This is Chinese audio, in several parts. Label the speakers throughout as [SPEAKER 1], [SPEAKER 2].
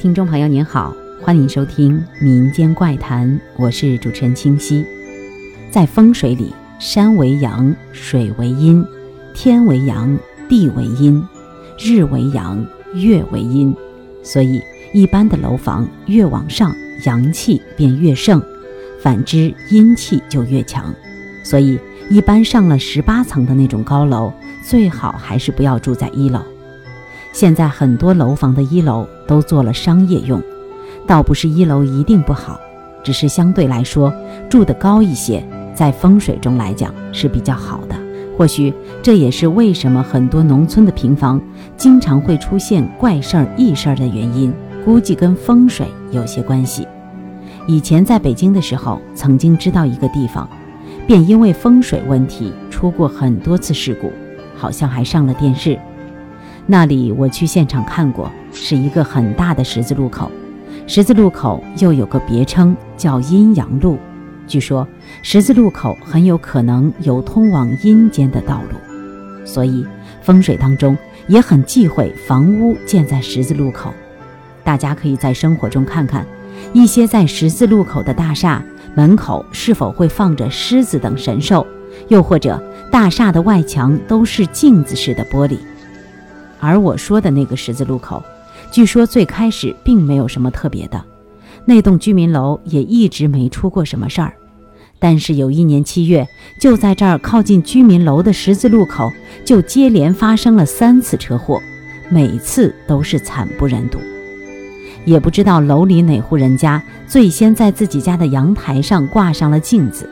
[SPEAKER 1] 听众朋友您好，欢迎收听民间怪谈，我是主持人清溪。在风水里，山为阳，水为阴，天为阳，地为阴，日为阳，月为阴。所以，一般的楼房越往上，阳气便越盛；反之，阴气就越强。所以，一般上了十八层的那种高楼，最好还是不要住在一楼。现在很多楼房的一楼都做了商业用，倒不是一楼一定不好，只是相对来说住得高一些，在风水中来讲是比较好的。或许这也是为什么很多农村的平房经常会出现怪事儿、异事儿的原因，估计跟风水有些关系。以前在北京的时候，曾经知道一个地方，便因为风水问题出过很多次事故，好像还上了电视。那里我去现场看过，是一个很大的十字路口。十字路口又有个别称叫阴阳路，据说十字路口很有可能有通往阴间的道路，所以风水当中也很忌讳房屋建在十字路口。大家可以在生活中看看，一些在十字路口的大厦门口是否会放着狮子等神兽，又或者大厦的外墙都是镜子式的玻璃。而我说的那个十字路口，据说最开始并没有什么特别的，那栋居民楼也一直没出过什么事儿。但是有一年七月，就在这儿靠近居民楼的十字路口，就接连发生了三次车祸，每次都是惨不忍睹。也不知道楼里哪户人家最先在自己家的阳台上挂上了镜子，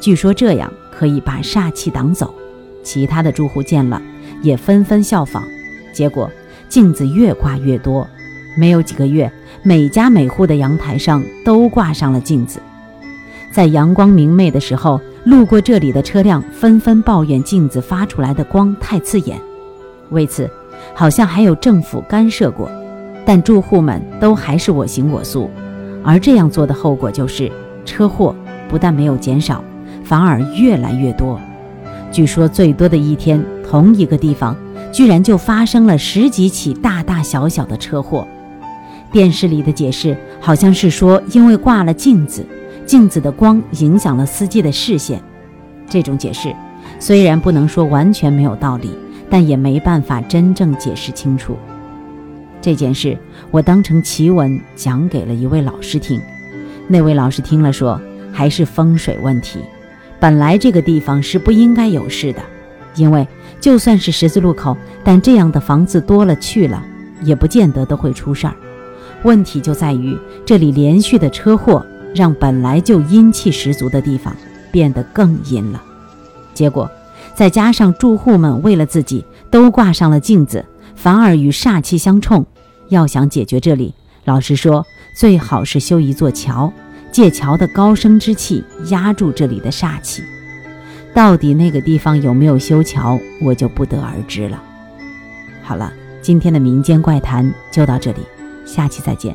[SPEAKER 1] 据说这样可以把煞气挡走。其他的住户见了，也纷纷效仿。结果镜子越挂越多，没有几个月，每家每户的阳台上都挂上了镜子。在阳光明媚的时候，路过这里的车辆纷纷抱怨镜子发出来的光太刺眼。为此，好像还有政府干涉过，但住户们都还是我行我素。而这样做的后果就是车祸不但没有减少，反而越来越多。据说最多的一天，同一个地方。居然就发生了十几起大大小小的车祸，电视里的解释好像是说，因为挂了镜子，镜子的光影响了司机的视线。这种解释虽然不能说完全没有道理，但也没办法真正解释清楚。这件事我当成奇闻讲给了一位老师听，那位老师听了说，还是风水问题，本来这个地方是不应该有事的。因为就算是十字路口，但这样的房子多了去了，也不见得都会出事儿。问题就在于这里连续的车祸，让本来就阴气十足的地方变得更阴了。结果再加上住户们为了自己都挂上了镜子，反而与煞气相冲。要想解决这里，老实说，最好是修一座桥，借桥的高升之气压住这里的煞气。到底那个地方有没有修桥，我就不得而知了。好了，今天的民间怪谈就到这里，下期再见。